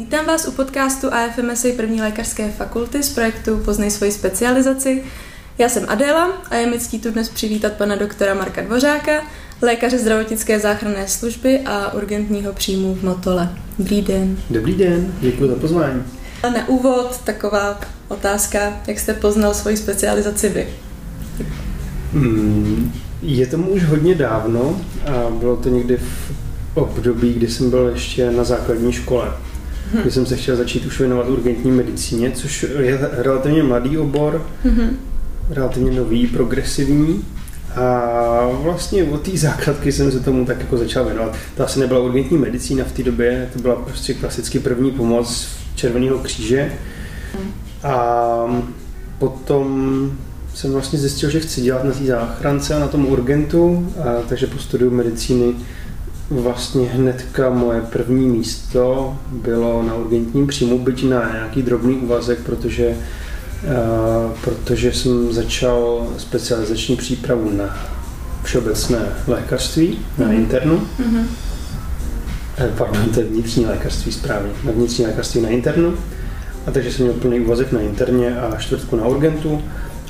Vítám vás u podcastu AFMSA první lékařské fakulty z projektu Poznej svoji specializaci. Já jsem Adéla a je mi ctí tu dnes přivítat pana doktora Marka Dvořáka, lékaře zdravotnické záchranné služby a urgentního příjmu v Motole. Dobrý den. Dobrý den, děkuji za pozvání. Na úvod taková otázka, jak jste poznal svoji specializaci vy? Hmm, je tomu už hodně dávno a bylo to někdy v období, kdy jsem byl ještě na základní škole, hmm. kdy jsem se chtěl začít už věnovat urgentní medicíně, což je relativně mladý obor, hmm. relativně nový, progresivní. A vlastně od té základky jsem se tomu tak jako začal věnovat. To asi nebyla urgentní medicína v té době, to byla prostě klasicky první pomoc Červeného kříže. A potom jsem vlastně zjistil, že chci dělat na té záchrance a na tom urgentu, a takže po studiu medicíny vlastně hnedka moje první místo bylo na urgentním příjmu, byť na nějaký drobný úvazek, protože, uh, protože jsem začal specializační přípravu na všeobecné lékařství, na mm-hmm. internu. Mm-hmm. Pardon, to je vnitřní lékařství správně, na vnitřní lékařství na internu. A takže jsem měl plný úvazek na interně a čtvrtku na urgentu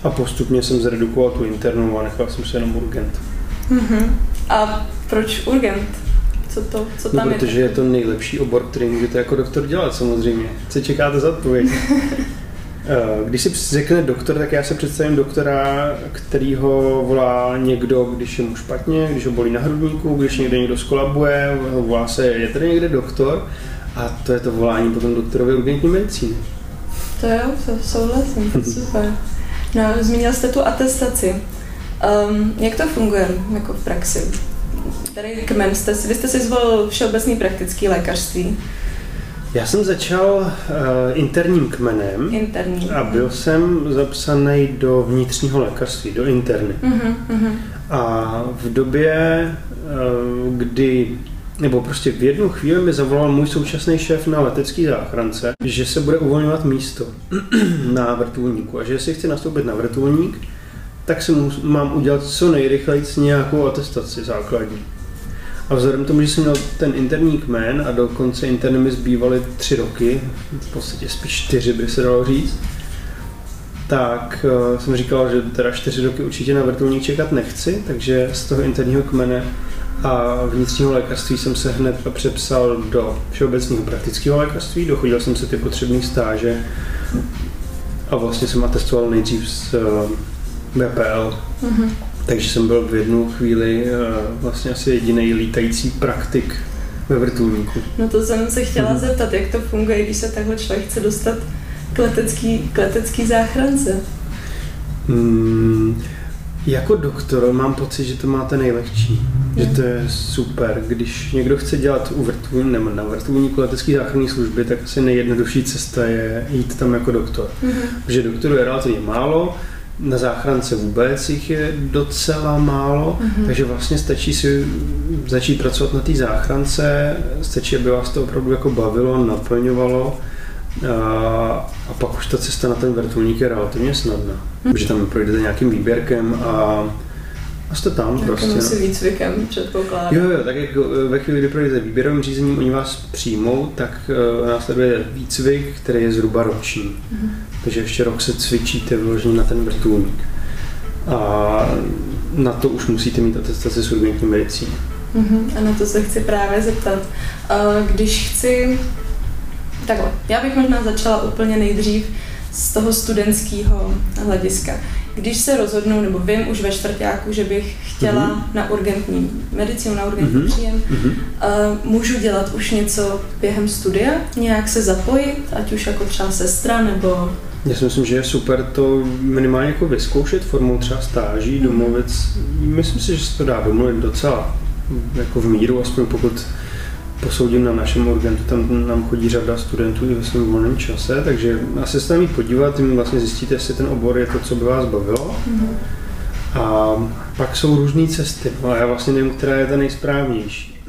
a postupně jsem zredukoval tu internu a nechal jsem se jenom urgent. Mm-hmm. A proč urgent? Co to, co no, tam no, protože je? je to nejlepší obor, který můžete jako doktor dělat samozřejmě. Co čekáte za odpověď? Eh, když si řekne doktor, tak já se představím doktora, který ho volá někdo, když je mu špatně, když ho bolí na hrudníku, když někde někdo skolabuje, volá se, je tady někde doktor a to je to volání potom doktorovi urgentní medicíny. To jo, to souhlasím, to super. No, zmínil jste tu atestaci. Um, jak to funguje jako v praxi? Tady kmen jste si, vy jste si zvolil všeobecný praktický lékařství. Já jsem začal uh, interním kmenem Interní. a byl jsem zapsaný do vnitřního lékařství, do interny. Uh-huh, uh-huh. A v době, uh, kdy nebo prostě v jednu chvíli mi zavolal můj současný šéf na letecký záchrance, že se bude uvolňovat místo na vrtulníku a že jestli chci nastoupit na vrtulník, tak si mám udělat co nejrychleji nějakou atestaci základní. A vzhledem k tomu, že jsem měl ten interní kmen a dokonce interny mi zbývaly tři roky, v podstatě spíš čtyři by se dalo říct, tak uh, jsem říkal, že teda čtyři roky určitě na vrtulník čekat nechci, takže z toho interního kmene a vnitřního lékařství jsem se hned přepsal do všeobecného praktického lékařství, dochodil jsem se ty potřebné stáže a vlastně jsem atestoval nejdřív z uh, BPL. Mm-hmm. Takže jsem byl v jednu chvíli uh, vlastně asi jediný lítající praktik ve vrtulníku. No to jsem se chtěla mm-hmm. zeptat, jak to funguje, když se takhle člověk chce dostat k letecký, k letecký záchrance. Mm, jako doktor mám pocit, že to máte nejlehčí. Je. Že to je super. Když někdo chce dělat u nebo na vrtulníku letecké záchranné služby, tak asi nejjednodušší cesta je jít tam jako doktor. Mm-hmm. Protože doktorů je relativně málo, na záchrance vůbec jich je docela málo, mm-hmm. takže vlastně stačí si začít pracovat na té záchrance, stačí, aby vás to opravdu jako bavilo, naplňovalo a, a pak už ta cesta na ten vrtulník je relativně snadná. Mm-hmm. Že tam projdete nějakým výběrkem a a jste tam tak prostě. si no. výcvikem předpokládám. Jo, jo, tak jako ve chvíli, kdy projdete výběrovým řízením, oni vás přijmou, tak uh, následuje výcvik, který je zhruba roční. Mm-hmm. Takže ještě rok se cvičíte vyloženě na ten vrtulník. A na to už musíte mít atestaci s urgentní medicíny. Mm-hmm. A na to se chci právě zeptat. Když chci... Takhle, já bych možná začala úplně nejdřív z toho studentského hlediska. Když se rozhodnu, nebo vím už ve čtvrtáku, že bych chtěla mm-hmm. na urgentní medicínu, na urgentní mm-hmm. příjem, mm-hmm. Uh, můžu dělat už něco během studia, nějak se zapojit, ať už jako třeba sestra, nebo... Já si myslím, že je super to minimálně jako vyzkoušet formou třeba stáží, domluvit. Myslím si, že se to dá domluvit docela jako v míru, aspoň pokud posoudím na našem urgentu, tam nám chodí řada studentů i ve svém volném čase, takže asi se tam jít podívat, tím vlastně zjistíte, jestli ten obor je to, co by vás bavilo. Mm-hmm. A pak jsou různé cesty, no a já vlastně nevím, která je ta nejsprávnější.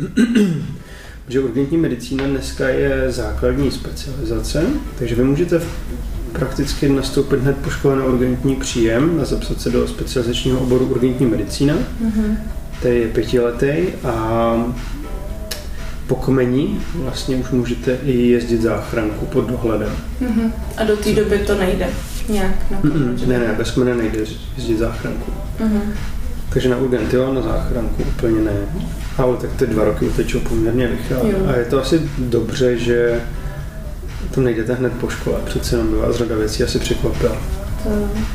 že urgentní medicína dneska je základní specializace, takže vy můžete prakticky nastoupit hned po škole na urgentní příjem a zapsat se do specializačního oboru urgentní medicína. Mm-hmm který je pětiletý a po kmeni vlastně už můžete i jezdit záchranku pod dohledem. Mm-hmm. A do té doby to nejde nějak? Ne, ne, bez kmene nejde jezdit záchranku. Mm-hmm. Takže na urgent jo, na záchranku úplně ne. Ale tak ty dva roky utečou poměrně rychle. A je to asi dobře, že to nejdete hned po škole. Přece jenom by vás řada věcí asi překvapila. To,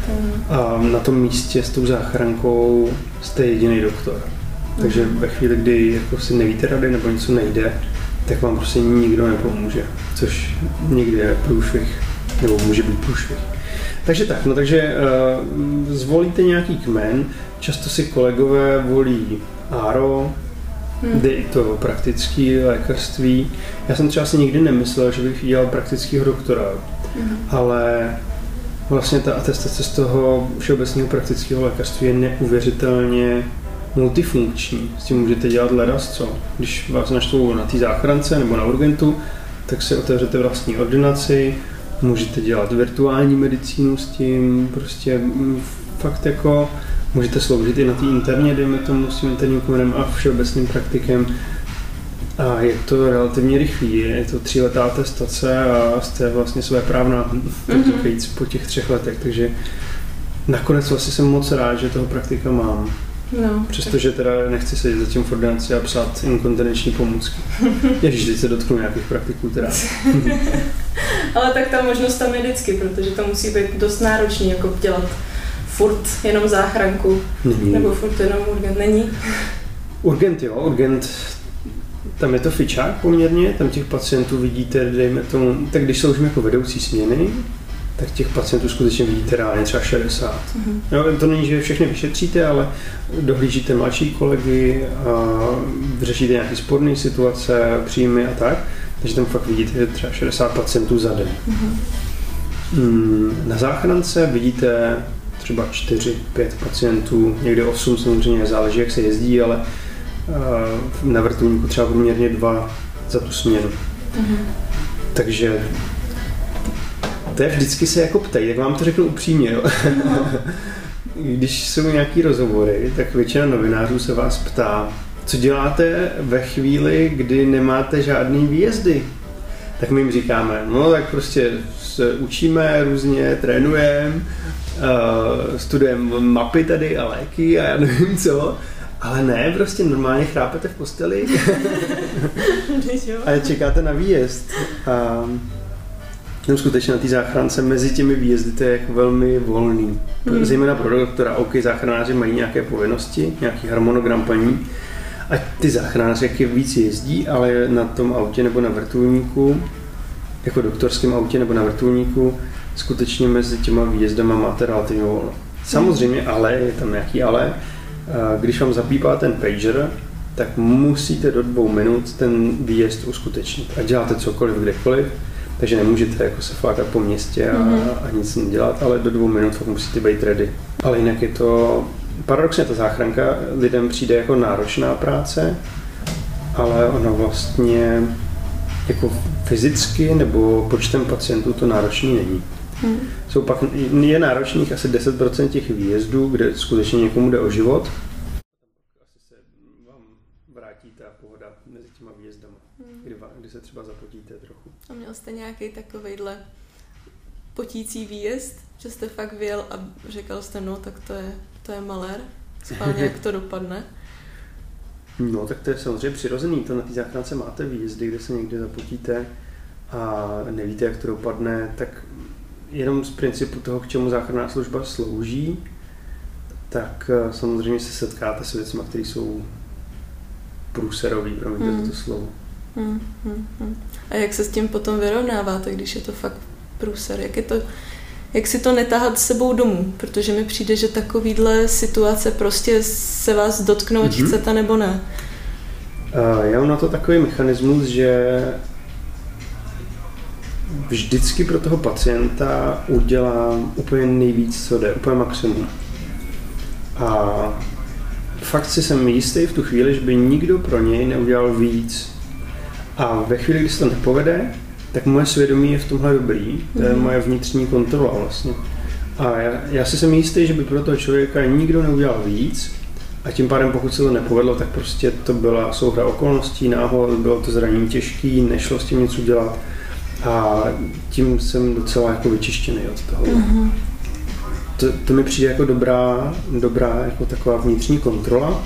to... A na tom místě s tou záchrankou jste jediný doktor. Takže ve chvíli, kdy jako si nevíte rady nebo něco nejde, tak vám prostě nikdo nepomůže, což někdy je průšvih, nebo může být průšvih. Takže tak, no takže uh, zvolíte nějaký kmen, často si kolegové volí ARO, hmm. jde i to praktické lékařství. Já jsem třeba si nikdy nemyslel, že bych dělal praktického doktora, hmm. ale vlastně ta atestace z toho všeobecného praktického lékařství je neuvěřitelně multifunkční. S tím můžete dělat ledas co. Když vás naštvou na té záchrance nebo na urgentu, tak si otevřete vlastní ordinaci, můžete dělat virtuální medicínu s tím, prostě fakt jako můžete sloužit i na té interně, dejme tomu s tím interním kmenem a všeobecným praktikem. A je to relativně rychlý, je to tříletá atestace a jste vlastně své právna, mm-hmm. po těch třech letech, takže nakonec vlastně jsem moc rád, že toho praktika mám. No, Přestože teda nechci sedět zatím v ordinaci a psát inkontinenční pomůcky. Ježíš, teď se dotknu nějakých praktiků teda. Ale tak ta možnost tam je vždycky, protože to musí být dost náročný, jako dělat furt jenom záchranku. Není. Nebo furt jenom urgent. Není? Urgent jo, urgent tam je to fičák poměrně, tam těch pacientů vidíte, dejme tomu, tak když jsou už jako vedoucí směny, tak těch pacientů skutečně vidíte reálně třeba 60. Mm-hmm. Jo, to není, že všechny vyšetříte, ale dohlížíte mladší kolegy, a řešíte nějaké sporné situace, příjmy a tak, takže tam fakt vidíte třeba 60 pacientů za den. Mm-hmm. Na záchrance vidíte třeba 4-5 pacientů, někde 8 samozřejmě, záleží, jak se jezdí, ale na vrtulníku třeba poměrně dva za tu směnu. Mm-hmm. Takže to je vždycky se jako ptají, tak vám to řeknu upřímně. Jo. No. Když jsou nějaký rozhovory, tak většina novinářů se vás ptá, co děláte ve chvíli, kdy nemáte žádný výjezdy? Tak my jim říkáme, no tak prostě se učíme různě, trénujeme, uh, studujeme mapy tady a léky a já nevím co. Ale ne, prostě normálně chrápete v posteli a čekáte na výjezd. A tam skutečně na té záchrance mezi těmi výjezdy to je jako velmi volný. Hmm. Zejména pro doktora, OK, záchranáři mají nějaké povinnosti, nějaký harmonogram paní, a ty záchranáři jak je víc jezdí, ale na tom autě nebo na vrtulníku, jako doktorském autě nebo na vrtulníku, skutečně mezi těma výjezdama máte relativně volno. Samozřejmě ale, je tam nějaký ale, když vám zapípá ten pager, tak musíte do dvou minut ten výjezd uskutečnit. A děláte cokoliv, kdekoliv, takže nemůžete jako se flákat po městě a, mm-hmm. a nic nedělat, ale do dvou minut musíte být ready. Ale jinak je to, paradoxně ta záchranka lidem přijde jako náročná práce, ale ono vlastně jako fyzicky nebo počtem pacientů to náročný není. Hmm. Jsou pak, je náročných asi 10% těch výjezdů, kde skutečně někomu jde o život. Asi se vám vrátí ta pohoda mezi těma výjezdama, hmm. kdy, kdy se třeba trochu. A měl jste nějaký takovejhle potící výjezd, že jste fakt vyjel a řekl jste, no tak to je, to je malér, schválně jak to dopadne? No, tak to je samozřejmě přirozený. To na té záchrance máte výjezdy, kde se někde zapotíte a nevíte, jak to dopadne, tak jenom z principu toho, k čemu záchranná služba slouží, tak eh, samozřejmě se setkáte s věcmi, které jsou průserový, promiňte hmm. to slovo. Hmm, hmm, hmm. A jak se s tím potom vyrovnáváte, když je to fakt průser? Jak, je to, jak si to netahat s sebou domů? Protože mi přijde, že takovýhle situace prostě se vás dotknou, mm-hmm. chcete nebo ne. Uh, já mám na to takový mechanismus, že vždycky pro toho pacienta udělám úplně nejvíc, co jde, úplně maximum. A fakt si jsem jistý v tu chvíli, že by nikdo pro něj neudělal víc. A ve chvíli, kdy se to nepovede, tak moje svědomí je v tomhle dobrý, to je mhm. moje vnitřní kontrola vlastně. A já, já si jsem jistý, že by pro toho člověka nikdo neudělal víc A tím pádem, pokud se to nepovedlo, tak prostě to byla souhra okolností, náhod, bylo to zranění těžký, nešlo s tím nic udělat. A tím jsem docela jako vyčištěný od toho. Mm-hmm. To, to mi přijde jako dobrá, dobrá jako taková vnitřní kontrola,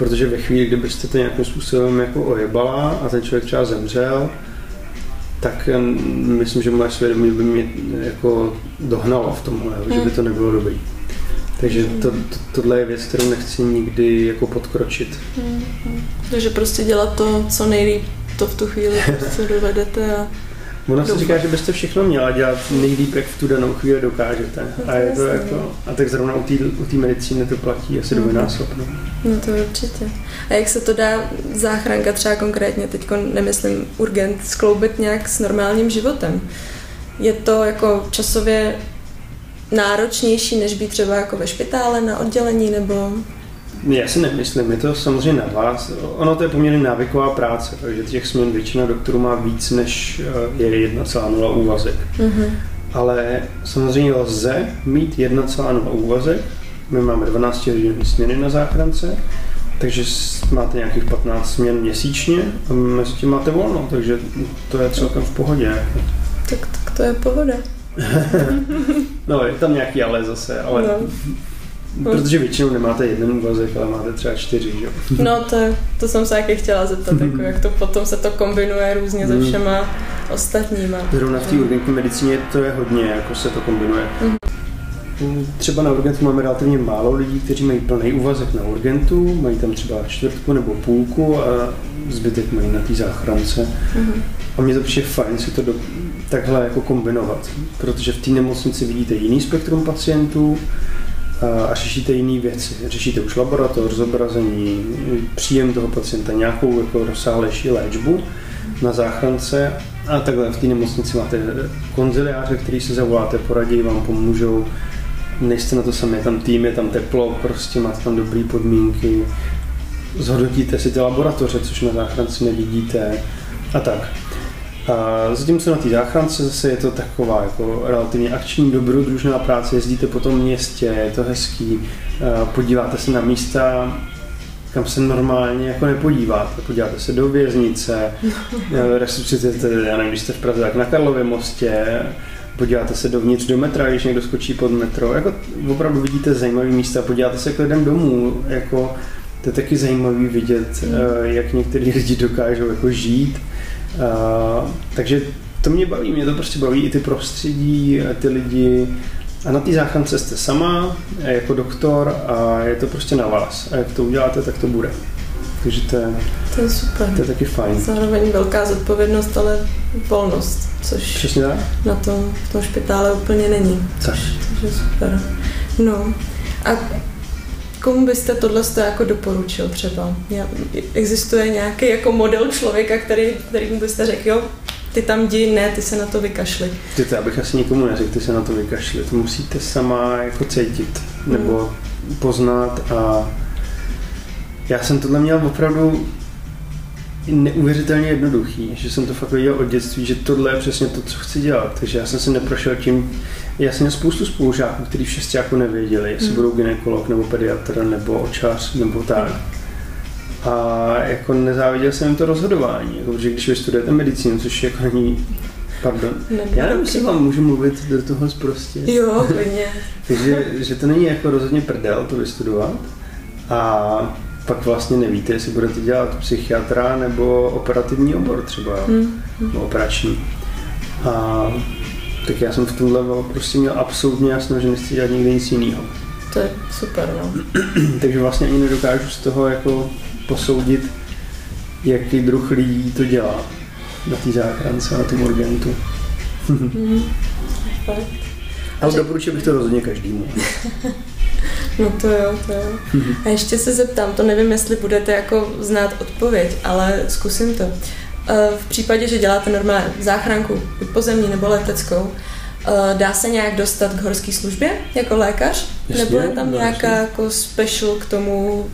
protože ve chvíli, kdybyste to nějakým způsobem jako ojebala a ten člověk třeba zemřel, tak myslím, že moje svědomí by mě jako dohnalo v tomhle, mm. že by to nebylo dobrý. Takže to, to, tohle je věc, kterou nechci nikdy jako podkročit. Mm. Takže prostě dělat to, co nejlíp to v tu chvíli prostě dovedete a Ono se říká, že byste všechno měla dělat nejlíp, jak v tu danou chvíli dokážete. No a, je to jako, no. a tak zrovna u té medicíny to platí asi mm. dvojnásobně. No to určitě. A jak se to dá záchranka třeba konkrétně, teď nemyslím urgent, skloubit nějak s normálním životem? Je to jako časově náročnější, než být třeba jako ve špitále na oddělení, nebo já si nemyslím, je to samozřejmě na vás. Ono to je poměrně návyková práce, takže těch směn většina doktorů má víc, než eh, je 1,0 úvazek. Mm-hmm. Ale samozřejmě lze mít 1,0 úvazek. My máme 12 hodinové směny na záchrance, takže máte nějakých 15 směn měsíčně a mezi tím máte volno, takže to je celkem v pohodě. Tak, tak to je pohoda. no, je tam nějaký ale zase, ale no. Protože většinou nemáte jeden úvazek, ale máte třeba čtyři, jo? No to, to jsem se taky chtěla zeptat, jako jak to potom se to kombinuje různě se hmm. všema ostatníma. Zrovna v té urgentní medicíně to je hodně, jako se to kombinuje. Mm. Třeba na urgentu máme relativně málo lidí, kteří mají plný úvazek na urgentu, mají tam třeba čtvrtku nebo půlku a zbytek mají na té záchrance. Mm. A mně to přijde fajn si to do, takhle jako kombinovat, protože v té nemocnici vidíte jiný spektrum pacientů, a řešíte jiné věci. Řešíte už laboratoř, zobrazení, příjem toho pacienta, nějakou jako rozsáhlejší léčbu na záchrance a takhle v té nemocnici máte konziliáře, který si zavoláte, poradí vám, pomůžou. Nejste na to sami, je tam tým, je tam teplo, prostě máte tam dobré podmínky. Zhodnotíte si ty laboratoře, což na záchrance nevidíte a tak. A zatímco na té záchrance zase je to taková jako relativně akční dobrodružná práce, jezdíte po tom městě, je to hezký, podíváte se na místa, kam se normálně jako nepodíváte. Podíváte se do věznice, resuscitujete, já nevím, když jste v Praze, tak na Karlově mostě, podíváte se dovnitř do metra, když někdo skočí pod metro. Jako opravdu vidíte zajímavé místa, podíváte se k lidem domů, jako to je taky zajímavý vidět, mm. jak někteří lidi dokážou jako žít Uh, takže to mě baví, mě to prostě baví i ty prostředí, ty lidi. A na té záchrance jste sama, jako doktor a je to prostě na vás. A jak to uděláte, tak to bude. Takže to je, to je super. To je taky fajn. Zároveň velká zodpovědnost, ale volnost, což Přesně tak. na tom, v tom špitále úplně není. Tak. Takže super. No a Komu byste tohle jako doporučil třeba? Existuje nějaký jako model člověka, který, který mu byste řekl, jo, ty tam jdi, ne, ty se na to vykašli. Ty to, abych asi nikomu neřekl, ty se na to vykašli. To musíte sama jako cítit, nebo hmm. poznat a já jsem tohle měl opravdu neuvěřitelně jednoduchý, že jsem to fakt viděl od dětství, že tohle je přesně to, co chci dělat. Takže já jsem se neprošel tím, já jsem měl spoustu spolužáků, kteří v šestáku nevěděli, jestli hmm. budou ginekolog nebo pediatr nebo očář nebo tak. A jako nezáviděl jsem jim to rozhodování, jako, protože když vystudujete medicínu, což jako není Pardon. Nebyl Já nevím, jestli vám můžu mluvit do toho zprostě. Jo, klidně. Takže že to není jako rozhodně prdel to vystudovat. A pak vlastně nevíte, jestli budete dělat psychiatra nebo operativní obor třeba, hmm. nebo operační. A tak já jsem v tomhle prostě měl absolutně jasno, že nechci dělat nikdy nic jiného. To je super, no. Takže vlastně ani nedokážu z toho jako posoudit, jaký druh lidí to dělá na té záchrance, na tom urgentu. mm, Ale doporučil bych to rozhodně každému. No to jo, to jo. A ještě se zeptám, to nevím, jestli budete jako znát odpověď, ale zkusím to. Eh, v případě, že děláte normálně záchranku, pozemní nebo leteckou, eh, dá se nějak dostat k horské službě jako lékař? Jasně, nebo je tam nějaká jako special k tomu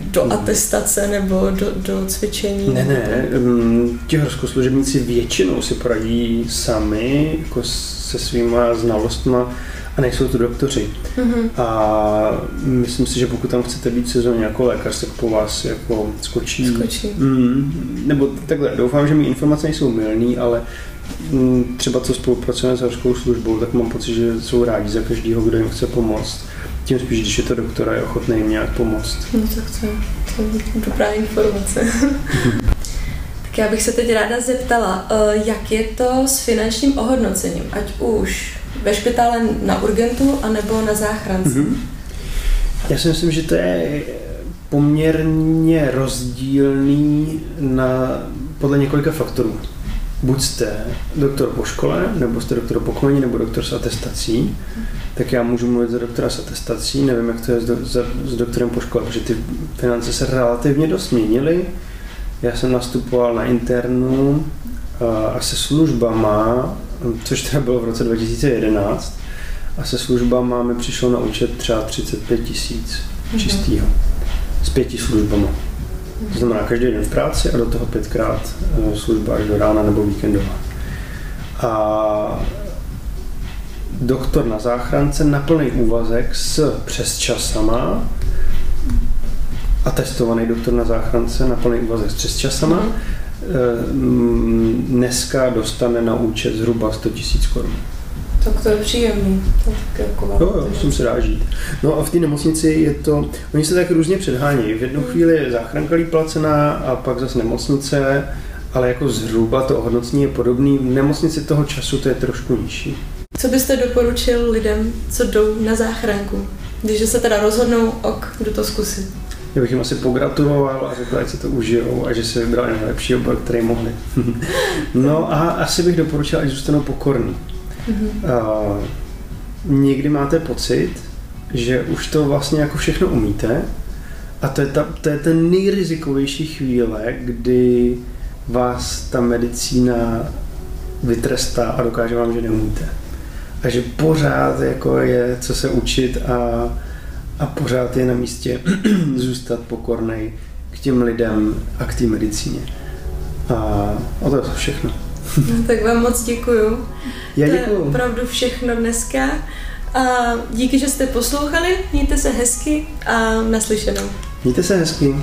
do atestace nebo do, do cvičení? Ne, ne, um, ti horskoslužebníci většinou si poradí sami jako se svýma znalostma a nejsou to doktoři. Mm-hmm. A myslím si, že pokud tam chcete být sezóně jako lékař, tak po vás jako skočí. Skočí. Mm, nebo takhle, doufám, že mi informace nejsou milný, ale mm, třeba co spolupracujeme s horskou službou, tak mám pocit, že jsou rádi za každého, kdo jim chce pomoct. Tím spíš, když je to doktora, je ochotný jim nějak pomoct. No tak to, to je dobrá informace. tak já bych se teď ráda zeptala, eh, jak je to s finančním ohodnocením, ať už ve špitále na urgentu, anebo na záchrance? Mm-hmm. Já si myslím, že to je poměrně rozdílný na, podle několika faktorů. Buď jste doktor po škole, nebo jste doktor po kmeni, nebo doktor s atestací, tak já můžu mluvit za doktora s atestací, nevím, jak to je s, do, s, s doktorem po škole, protože ty finance se relativně dost měnily. Já jsem nastupoval na internu a se službama což teda bylo v roce 2011. A se službama mi přišlo na účet třeba 35 tisíc mm-hmm. čistýho. S pěti službama. To znamená každý den v práci a do toho pětkrát eh, služba až do rána nebo víkendová. A doktor na záchrance na plný úvazek s přesčasama a testovaný doktor na záchrance na plný úvazek s přesčasama Eh, dneska dostane na účet zhruba 100 tisíc korun. Tak to je příjemný. Tak jako jo, jo, musím se dá žít. No a v té nemocnici je to, oni se tak různě předhánějí. V jednu hmm. chvíli je záchranka líp placená a pak zase nemocnice, ale jako zhruba to ohodnocení je podobný. V nemocnici toho času to je trošku nižší. Co byste doporučil lidem, co jdou na záchranku? Když se teda rozhodnou, ok, jdu to zkusit. Já bych jim asi pogratuloval a řekl, ať si to užijou a že si vybrali nejlepší obor, který mohli. no a asi bych doporučil, ať zůstanou pokorní. Uh, někdy máte pocit, že už to vlastně jako všechno umíte a to je, ta, to je ten nejrizikovější chvíle, kdy vás ta medicína vytrestá a dokáže vám, že neumíte. A že pořád jako je co se učit a a pořád je na místě zůstat pokornej k těm lidem a k té medicíně. A, a to je všechno. No, tak vám moc děkuju. Já děkuju. To je opravdu všechno dneska. A díky, že jste poslouchali, mějte se hezky a naslyšenou. Mějte se hezky.